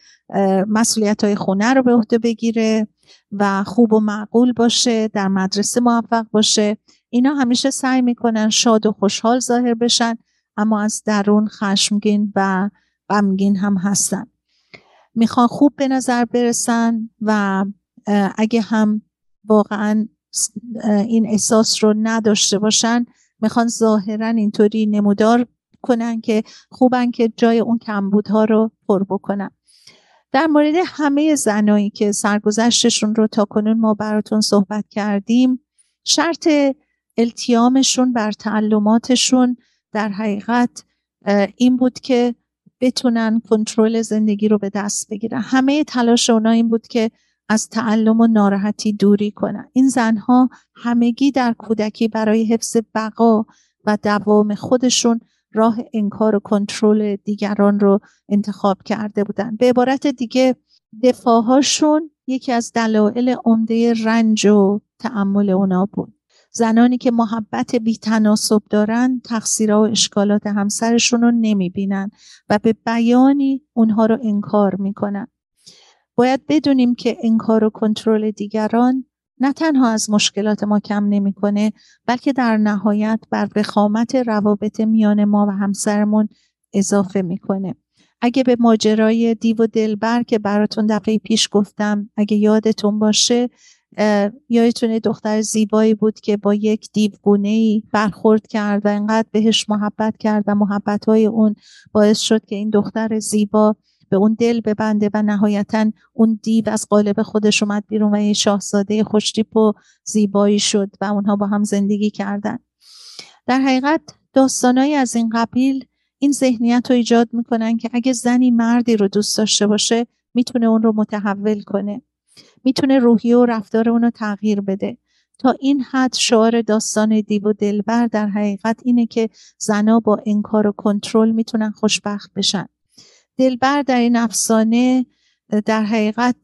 مسئولیت های خونه رو به عهده بگیره و خوب و معقول باشه در مدرسه موفق باشه. اینا همیشه سعی می‌کنن شاد و خوشحال ظاهر بشن اما از درون خشمگین و غمگین هم هستن. می‌خوان خوب به نظر برسن و اگه هم واقعا این احساس رو نداشته باشن می‌خوان ظاهرا اینطوری نمودار کنن که خوبن که جای اون کمبودها رو پر بکنن. در مورد همه زنایی که سرگذشتشون رو تا کنون ما براتون صحبت کردیم شرط التیامشون بر تعلماتشون در حقیقت این بود که بتونن کنترل زندگی رو به دست بگیرن. همه تلاش اونا این بود که از تعلم و ناراحتی دوری کنن. این زنها همگی در کودکی برای حفظ بقا و دوام خودشون راه انکار و کنترل دیگران رو انتخاب کرده بودن. به عبارت دیگه دفاعهاشون یکی از دلایل عمده رنج و تعمل اونا بود. زنانی که محبت بیتناسب دارن تقصیرها و اشکالات همسرشون رو نمی‌بینن و به بیانی اونها رو انکار می‌کنن. باید بدونیم که انکار و کنترل دیگران نه تنها از مشکلات ما کم نمی‌کنه بلکه در نهایت بر وخامت روابط میان ما و همسرمون اضافه می‌کنه. اگه به ماجرای دیو و دلبر که براتون دفعه پیش گفتم اگه یادتون باشه یادتونه دختر زیبایی بود که با یک دیوگونه ای برخورد کرد و انقدر بهش محبت کرد و محبت های اون باعث شد که این دختر زیبا به اون دل ببنده و نهایتا اون دیو از قالب خودش اومد بیرون و یه شاهزاده خوشتیپ و زیبایی شد و اونها با هم زندگی کردن. در حقیقت داستانایی از این قبیل این ذهنیت رو ایجاد می‌کنن که اگه زنی مردی رو دوست داشته باشه می‌تونه اون رو متحول کنه. می‌تونه روحیه و رفتار اون رو تغییر بده. تا این حد شعار داستان دیو و دلبر در حقیقت اینه که زنا با انکار و کنترل می‌تونن خوشبخت بشن. دلبر در این افسانه در حقیقت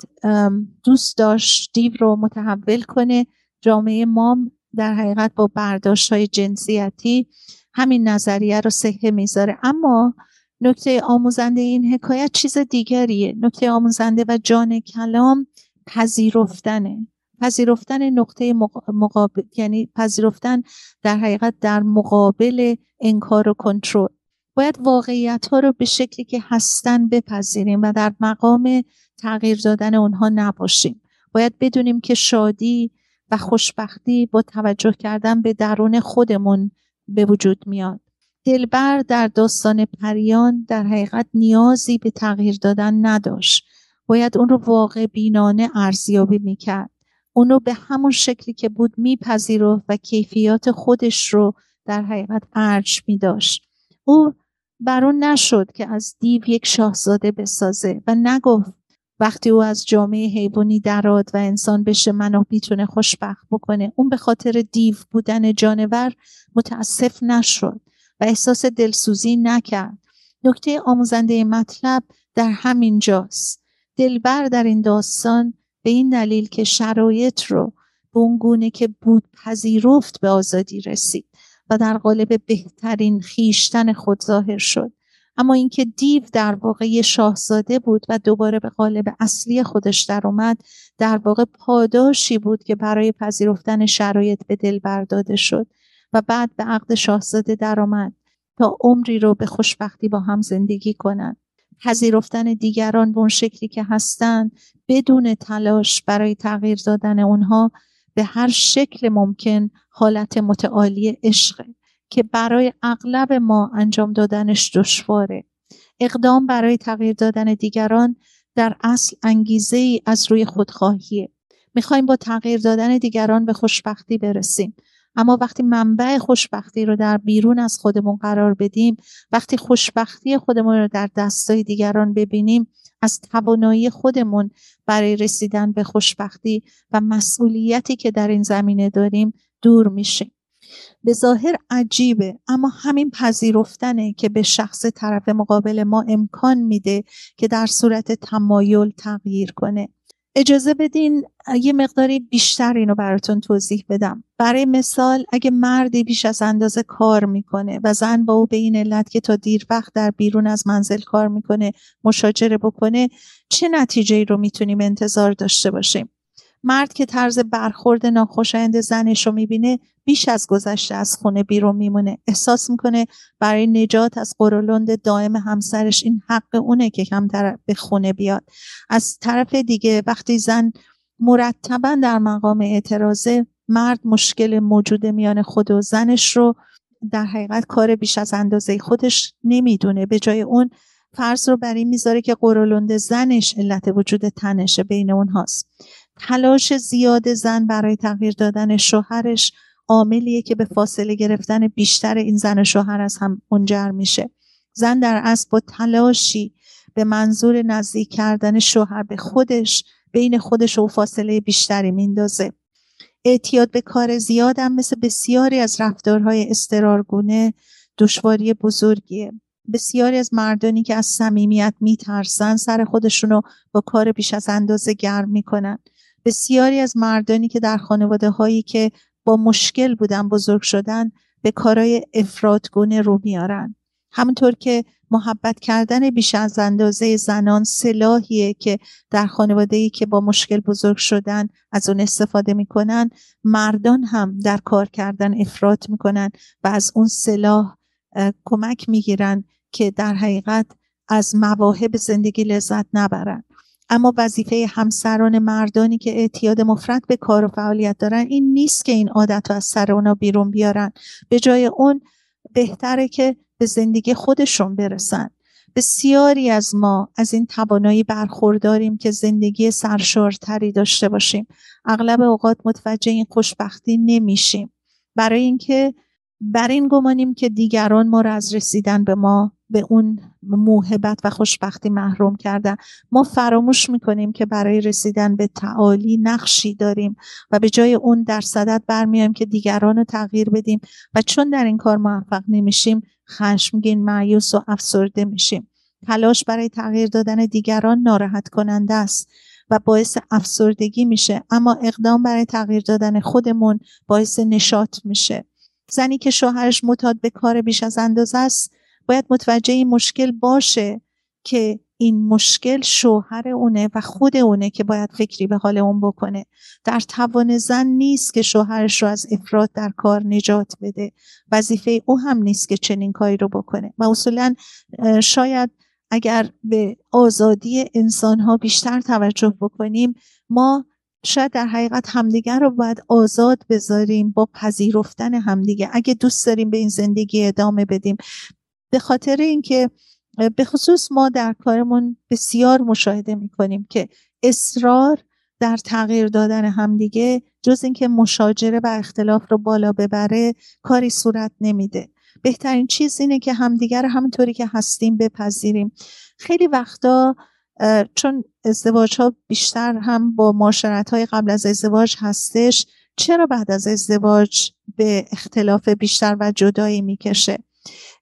دوست داشت دیو رو متحول کنه. جامعه مام در حقیقت با برداشت های جنسیتی همین نظریه رو سهه می‌ذاره. اما نکته آموزنده این حکایت چیز دیگریه. نکته آموزنده و جان کلام پذیرفتنه. پذیرفتن نقطه مقابل یعنی پذیرفتن در حقیقت در مقابل انکار و کنترل. باید واقعیت ها رو به شکلی که هستن بپذیریم و در مقام تغییر دادن اونها نباشیم. باید بدونیم که شادی و خوشبختی با توجه کردن به درون خودمون به وجود میاد. دلبر در داستان پریان در حقیقت نیازی به تغییر دادن نداشت. باید اون رو واقع بینانه ارزیابی می‌کرد. اون رو به همون شکلی که بود میپذیرفت و کیفیات خودش رو در حقیقت ارج میداشت. او برون نشد که از دیو یک شاهزاده بسازه و نگفت وقتی او از جامعه حیوانی دراد و انسان بشه منو می‌تونه خوشبخت بکنه. اون به خاطر دیو بودن جانور متاسف نشد و احساس دلسوزی نکرد. نکته آموزنده مطلب در همین جاست. دلبر در این داستان به این دلیل که شرایط رو به اون گونه که بود پذیرفت به آزادی رسید و در قالب بهترین خیشتن خود ظاهر شد. اما اینکه دیو در واقع یه شاهزاده بود و دوباره به قالب اصلی خودش در اومد در واقع پاداشی بود که برای پذیرفتن شرایط به دل برداده شد و بعد به عقد شاهزاده درآمد تا عمری رو به خوشبختی با هم زندگی کنند. پذیرفتن دیگران به اون شکلی که هستند بدون تلاش برای تغییر دادن اونها به هر شکل ممکن حالت متعالی عشقه که برای اغلب ما انجام دادنش دشواره. اقدام برای تغییر دادن دیگران در اصل انگیزه ای از روی خودخواهیه. می‌خوایم با تغییر دادن دیگران به خوشبختی برسیم. اما وقتی منبع خوشبختی رو در بیرون از خودمون قرار بدیم وقتی خوشبختی خودمون رو در دستای دیگران ببینیم از توانایی خودمون برای رسیدن به خوشبختی و مسئولیتی که در این زمینه داریم دور میشیم. به ظاهر عجیبه اما همین پذیرفتنه که به شخص طرف مقابل ما امکان میده که در صورت تمایل تغییر کنه. اجازه بدین یه مقداری بیشتر اینو براتون توضیح بدم. برای مثال اگه مردی بیش از اندازه کار می‌کنه و زن با او به این علت که تا دیر وقت در بیرون از منزل کار می‌کنه مشاجره بکنه چه نتیجه رو می‌تونیم انتظار داشته باشیم؟ مرد که طرز برخورد ناخوشایند زنش رو می‌بینه بیش از گذشته از خونه بیرون میمونه. احساس می‌کنه برای نجات از قرولند دائم همسرش این حق اونه که کمتر به خونه بیاد. از طرف دیگه وقتی زن مرتبا در مقام اعتراضه مرد مشکل موجود میان خود و زنش رو در حقیقت کار بیش از اندازه خودش نمی‌دونه. به جای اون فرض رو بر این می‌ذاره که قرولند زنش علت وجود تنشه بین اونهاست. تلاش زیاد زن برای تغییر دادن شوهرش عاملیه که به فاصله گرفتن بیشتر این زن شوهر از هم منجر میشه. زن در اصل با تلاشی به منظور نزدیک کردن شوهر به خودش بین خودش و فاصله بیشتری میندازه. اعتیاد به کار زیاد هم مثل بسیاری از رفتارهای استرارگونه دشواری بزرگیه. بسیاری از مردانی که از صمیمیت میترسن سر خودشونو با کار بیش از اندازه گرم می‌کنن. بسیاری از مردانی که در خانواده هایی که با مشکل بودن بزرگ شدن به کارهای افرادگونه رو میارن. همونطور که محبت کردن بیش از اندازه زنان سلاحیه که در خانواده ای که با مشکل بزرگ شدن از اون استفاده می‌کنن مردان هم در کار کردن افراد می‌کنن و از اون سلاح کمک می‌گیرن که در حقیقت از مواهب زندگی لذت نبرن. اما وظیفه همسران مردانی که اعتیاد مفرد به کار و فعالیت دارن این نیست که این عادت رو از سر اونا بیرون بیارن. به جای اون بهتره که به زندگی خودشون برسن. بسیاری از ما از این توانایی برخورداریم که زندگی سرشارتری داشته باشیم. اغلب اوقات متوجه این خوشبختی نمیشیم. برای اینکه بر این گمانیم که دیگران ما را از رسیدن به ما به اون موهبت و خوشبختی محروم کردن. ما فراموش می‌کنیم که برای رسیدن به تعالی نقشی داریم و به جای اون در صدد برمیایم که دیگران رو تغییر بدیم و چون در این کار موفق نمیشیم خشمگین معیوس و افسرده میشیم. تلاش برای تغییر دادن دیگران ناراحت کننده است و باعث افسردگی میشه. اما اقدام برای تغییر دادن خودمون باعث نشاط میشه. زنی که شوهرش متاد به کار بیش از اندازه است باید متوجه این مشکل باشه که این مشکل شوهر اونه و خود اونه که باید فکری به حال اون بکنه. در توان زن نیست که شوهرش رو از افراد در کار نجات بده. وظیفه او هم نیست که چنین کاری رو بکنه. و اصولا شاید اگر به آزادی انسان ها بیشتر توجه بکنیم ما شاید در حقیقت همدیگر رو باید آزاد بذاریم با پذیرفتن همدیگه. اگه دوست داریم به این زندگی ادامه بدیم به خاطر اینکه به خصوص ما در کارمون بسیار مشاهده می‌کنیم که اصرار در تغییر دادن همدیگه جز اینکه مشاجره و اختلاف رو بالا ببره کاری صورت نمیده. بهترین چیز اینه که همدیگر همونطوری که هستیم بپذیریم. خیلی وقتا چون ازدواج ها بیشتر هم با معاشرت های قبل از ازدواج هستش چرا بعد از ازدواج به اختلاف بیشتر و جدایی می‌کشه؟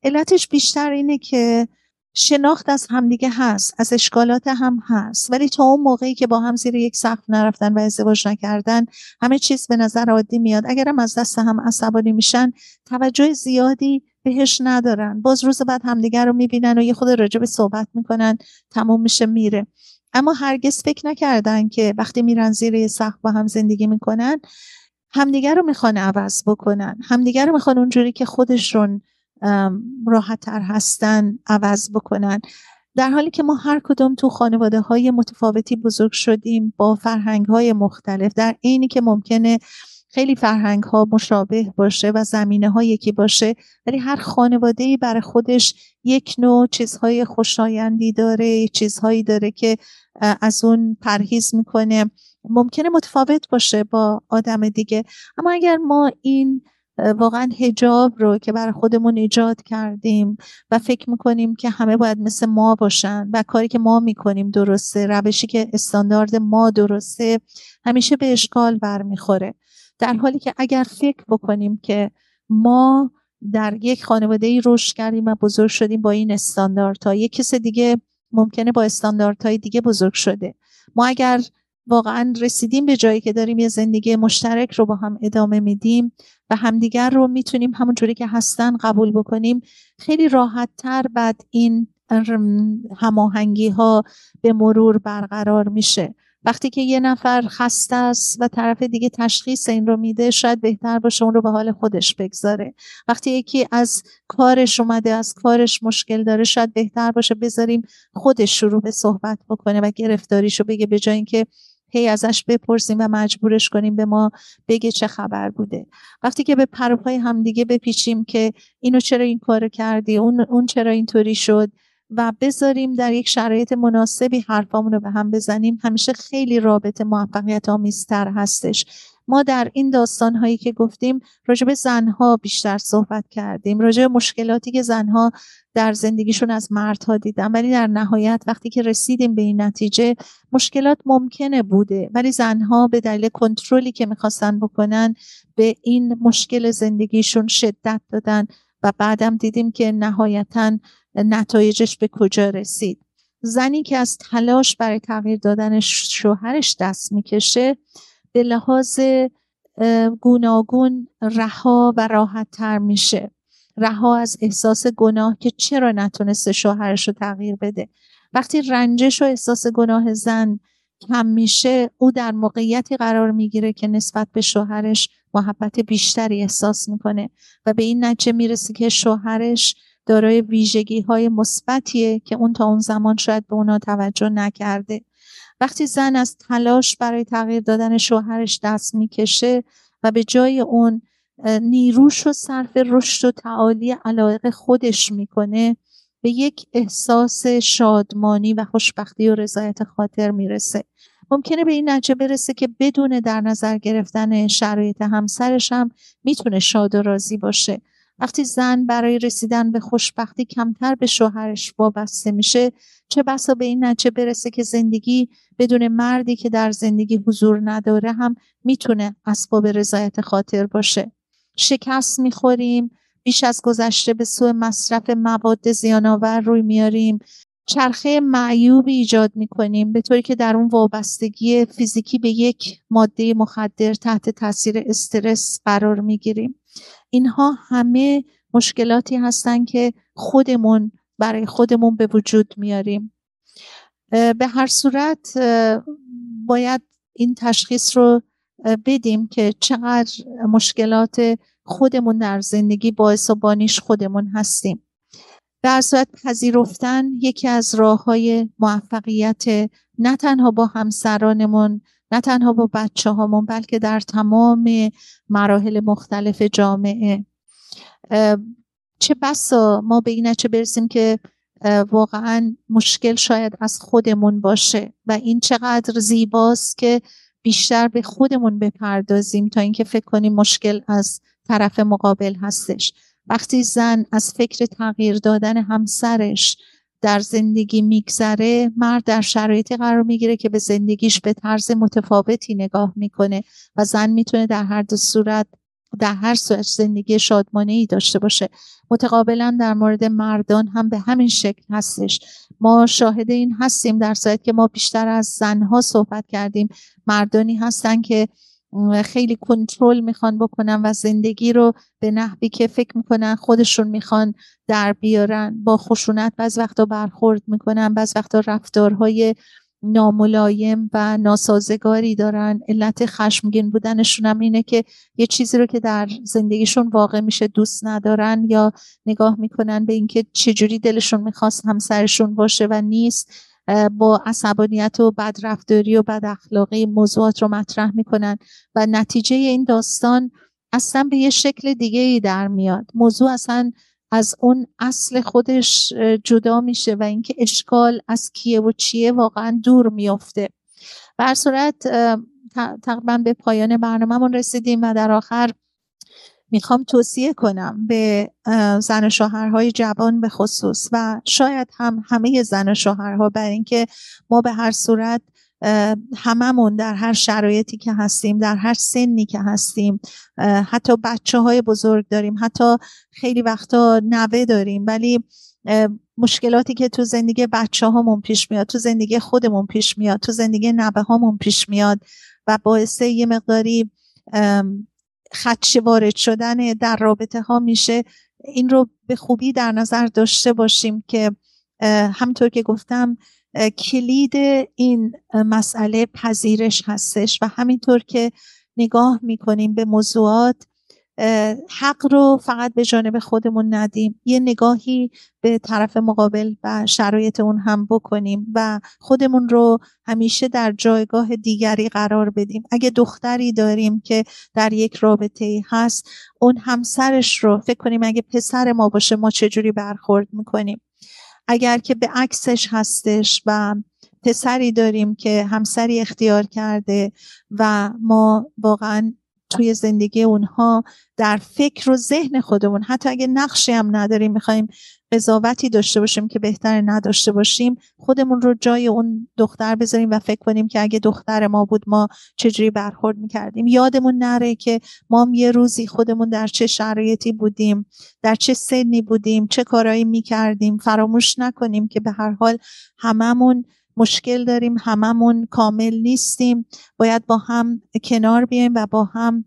علتش بیشتر اینه که شناخت از همدیگه هست از اشکالات هم هست. ولی تا اون موقعی که با هم زیر یک سقف نرفتن و ازدواج نکردن همه چیز به نظر عادی میاد. اگرم از دست هم عصبانی میشن توجه زیادی بهش ندارن. باز روز بعد همدیگه رو می‌بینن و یه خود راجع به صحبت می‌کنن تموم میشه میره. اما هرگز فکر نکردن که وقتی میرن زیر یه سقف با هم زندگی می‌کنن همدیگه رو می‌خوان عوض بکنن. همدیگه رو می‌خوان اونجوری که خودشون راحت تر هستن عوض بکنن. در حالی که ما هر کدوم تو خانواده های متفاوتی بزرگ شدیم با فرهنگ های مختلف در عینی که ممکنه خیلی فرهنگ ها مشابه باشه و زمینه ها یکی باشه ولی هر خانواده ای برای خودش یک نوع چیزهای خوشایندی داره چیزهایی داره که از اون پرهیز می‌کنه. ممکنه متفاوت باشه با آدم دیگه. اما اگر ما این واقعا هجاب رو که برای خودمون ایجاد کردیم و فکر می‌کنیم که همه باید مثل ما باشن و کاری که ما می‌کنیم درسته روشی که استاندارد ما درسته همیشه به اشکال برمیخوره. در حالی که اگر فکر بکنیم که ما در یک خانواده ای رشد کردیم و بزرگ شدیم با این استانداردها یک کس دیگه ممکنه با استانداردهای دیگه بزرگ شده. ما اگر واقعا رسیدیم به جایی که داریم یه زندگی مشترک رو با هم ادامه میدیم و همدیگر رو می‌تونیم همونجوری که هستن قبول بکنیم. خیلی راحت تر بعد این هماهنگی ها به مرور برقرار میشه. وقتی که یه نفر خسته است و طرف دیگه تشخیص این رو میده شاید بهتر باشه اون رو به حال خودش بگذاره. وقتی یکی از کارش اومده از کارش مشکل داره شاید بهتر باشه بذاریم خودش شروع به صحبت بکنه و گرفتاریشو بگه به جای اینکه هی ازش بپرسیم و مجبورش کنیم به ما بگه چه خبر بوده. وقتی که به پروپای همدیگه بپیچیم که اینو چرا این کارو کردی اون, اون چرا اینطوری شد و بذاریم در یک شرایط مناسبی حرفامون رو به هم بزنیم همیشه خیلی رابطه موفقیت آمیزتر هستش. ما در این داستان هایی که گفتیم راجع به زنها بیشتر صحبت کردیم راجع به مشکلاتی که زنها در زندگیشون از مردها دیدن ولی در نهایت وقتی که رسیدیم به این نتیجه مشکلات ممکنه بوده ولی زنها به دلیل کنترلی که می‌خواستن بکنن به این مشکل زندگیشون شدت دادن و بعدم دیدیم که نهایتا نتایجش به کجا رسید. زنی که از تلاش برای تغییر دادن شوهرش دست می‌کشه به لحاظ گوناگون رها و راحت تر میشه. رها از احساس گناه که چرا نتونسته شوهرش رو تغییر بده. وقتی رنجش و احساس گناه زن کم میشه او در موقعیتی قرار می‌گیره که نسبت به شوهرش محبت بیشتری احساس می‌کنه و به این نتیجه می‌رسه که شوهرش دارای ویژگی های مثبتیه که اون تا اون زمان شاید به اونا توجه نکرده. وقتی زن از تلاش برای تغییر دادن شوهرش دست می‌کشه و به جای اون نیروش و صرف رشد و تعالی علایق خودش می‌کنه به یک احساس شادمانی و خوشبختی و رضایت خاطر می‌رسه. ممکنه به این نتیجه برسه که بدون در نظر گرفتن شرایط همسرش هم می‌تونه شاد و راضی باشه. وقتی زن برای رسیدن به خوشبختی کمتر به شوهرش وابسته میشه چه بسا به این نتیجه برسه که زندگی بدون مردی که در زندگی حضور نداره هم می‌تونه اسباب رضایت خاطر باشه. شکست می‌خوریم بیش از گذشته به سوء مصرف مواد زیانآور روی میاریم چرخه معیوبی ایجاد می‌کنیم به طوری که در اون وابستگی فیزیکی به یک ماده مخدر تحت تاثیر استرس قرار می‌گیریم. اینها همه مشکلاتی هستن که خودمون برای خودمون به وجود میاریم. به هر صورت باید این تشخیص رو بدیم که چقدر مشکلات خودمون در زندگی باعث و بانیش خودمون هستیم. در صورت پذیرفتن یکی از راه های موفقیت نه تنها با همسرانمون نه تنها با بچه هامون بلکه در تمام مراحل مختلف جامعه. چه بسا ما به این نچه برسیم که واقعا مشکل شاید از خودمون باشه و این چقدر زیباست که بیشتر به خودمون بپردازیم تا اینکه فکر کنیم مشکل از طرف مقابل هستش. وقتی زن از فکر تغییر دادن همسرش در زندگی میگذره مرد در شرایطی قرار می‌گیره که به زندگیش به طرز متفاوتی نگاه می‌کنه و زن می‌تونه در هر دو صورت در هر صورت زندگی شادمانه ای داشته باشه. متقابلا در مورد مردان هم به همین شکل هستش. ما شاهد این هستیم در صورت که ما بیشتر از زنها صحبت کردیم. مردانی هستن که خیلی کنترل می‌خوان بکنن و زندگی رو به نحوی که فکر می‌کنن خودشون می‌خوان در بیارن. با خشونت بعض وقتا برخورد می‌کنن بعض وقتا رفتارهای ناملایم و ناسازگاری دارن. علت خشمگین بودنشون هم اینه که یه چیزی رو که در زندگیشون واقع میشه دوست ندارن یا نگاه می‌کنن به اینکه چجوری دلشون می‌خواست همسرشون باشه و نیست. با عصبانیت و بدرفتاری و بد اخلاقی موضوعات رو مطرح می‌کنن و نتیجه این داستان اصلا به یه شکل دیگه ای در میاد. موضوع اصلا از اون اصل خودش جدا میشه و اینکه اشکال از کیه و چیه واقعا دور میافته. بر صورت تقریبا به پایان برنامهمون رسیدیم و در آخر می‌خوام توصیه کنم به زن و شوهرهای جوان به خصوص و شاید هم همه زن و شوهرها بر اینکه ما به هر صورت هممون در هر شرایطی که هستیم در هر سنی که هستیم حتی بچه های بزرگ داریم حتی خیلی وقتا نوه داریم ولی مشکلاتی که تو زندگی بچه هامون پیش میاد تو زندگی خودمون پیش میاد تو زندگی نوه هامون پیش میاد و باعث یه مقداری خدشه وارد شدن در رابطه ها میشه. این رو به خوبی در نظر داشته باشیم که همطور که گفتم کلید این مسئله پذیرش هستش و همینطور که نگاه می‌کنیم به موضوعات حق رو فقط به جانب خودمون ندیم. یه نگاهی به طرف مقابل و شرایط اون هم بکنیم و خودمون رو همیشه در جایگاه دیگری قرار بدیم. اگه دختری داریم که در یک رابطه هست اون همسرش رو فکر کنیم اگه پسر ما باشه ما چجوری برخورد می‌کنیم؟ اگر که به عکسش هستش و پسری داریم که همسری اختیار کرده و ما واقعا توی زندگی اونها در فکر و ذهن خودمون. حتی اگه نقشی هم نداریم می‌خوایم قضاوتی داشته باشیم که بهتر نداشته باشیم خودمون رو جای اون دختر بذاریم و فکر کنیم که اگه دختر ما بود ما چجوری برخورد می‌کردیم. یادمون نره که ما یه روزی خودمون در چه شرایطی بودیم در چه سنی بودیم چه کارایی می‌کردیم. فراموش نکنیم که به هر حال هممون مشکل داریم هممون کامل نیستیم. باید با هم کنار بیایم و با هم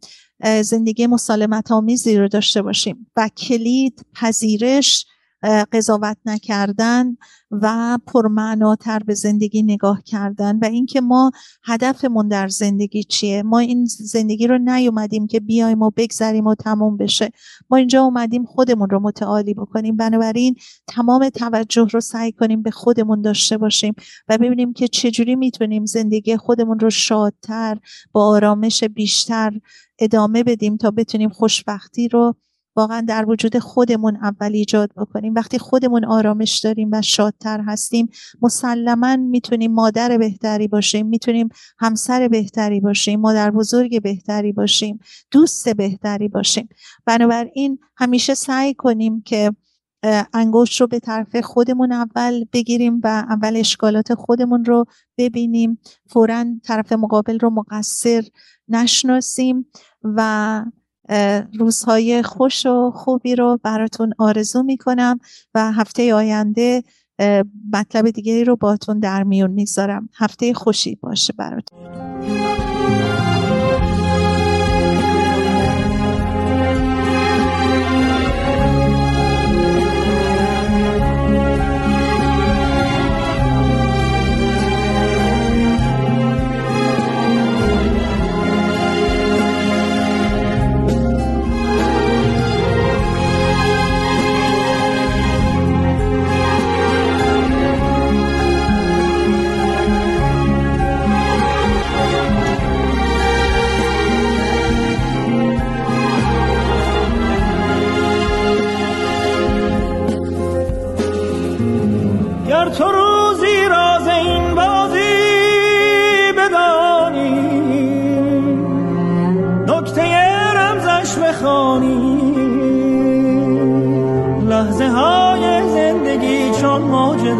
زندگی مسالمت آمیزی رو داشته باشیم. و کلید پذیرش قضاوت نکردن و پرمعناتر به زندگی نگاه کردن و اینکه ما هدفمون در زندگی چیه؟ ما این زندگی رو نیومدیم که بیایم و بگذریم و تموم بشه. ما اینجا اومدیم خودمون رو متعالی بکنیم. بنابراین تمام توجه رو سعی کنیم به خودمون داشته باشیم و ببینیم که چجوری می‌تونیم زندگی خودمون رو شادتر با آرامش بیشتر ادامه بدیم تا بتونیم خوشبختی رو واقعا در وجود خودمون اول ایجاد بکنیم. وقتی خودمون آرامش داریم و شادتر هستیم مسلما می‌تونیم مادر بهتری باشیم می‌تونیم همسر بهتری باشیم مادر بزرگ بهتری باشیم دوست بهتری باشیم. بنابراین همیشه سعی کنیم که انگشت رو به طرف خودمون اول بگیریم و اول اشکالات خودمون رو ببینیم فورا طرف مقابل رو مقصر نشناسیم و روزهای خوش و خوبی رو براتون آرزو می‌کنم و هفته آینده مطلب دیگری رو باتون در میون می‌ذارم هفته خوشی باشه براتون.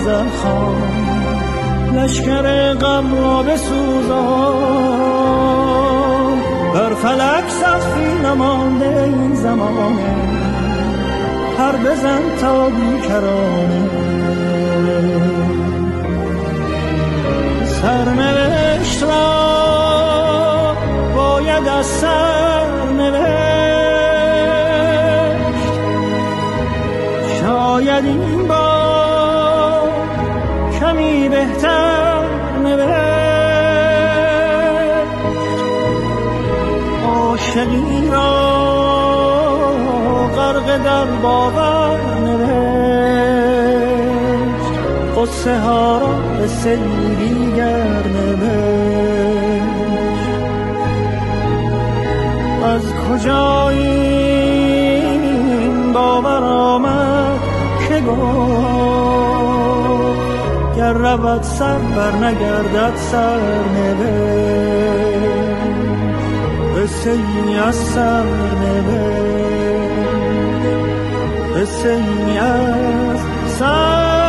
غزل خان لشکر غم را بسوزان بر فلک سخفی نمانده این زمانه هر بزن تا بیکرانه. سرنوشت را باید از سرنوشت باور نوشت. قصه ها را به دیگر نوشت. از کجا این باور آمد که گفت؟ گر رود سر بر نگردد سر قصه ای از سر قصه ای از سر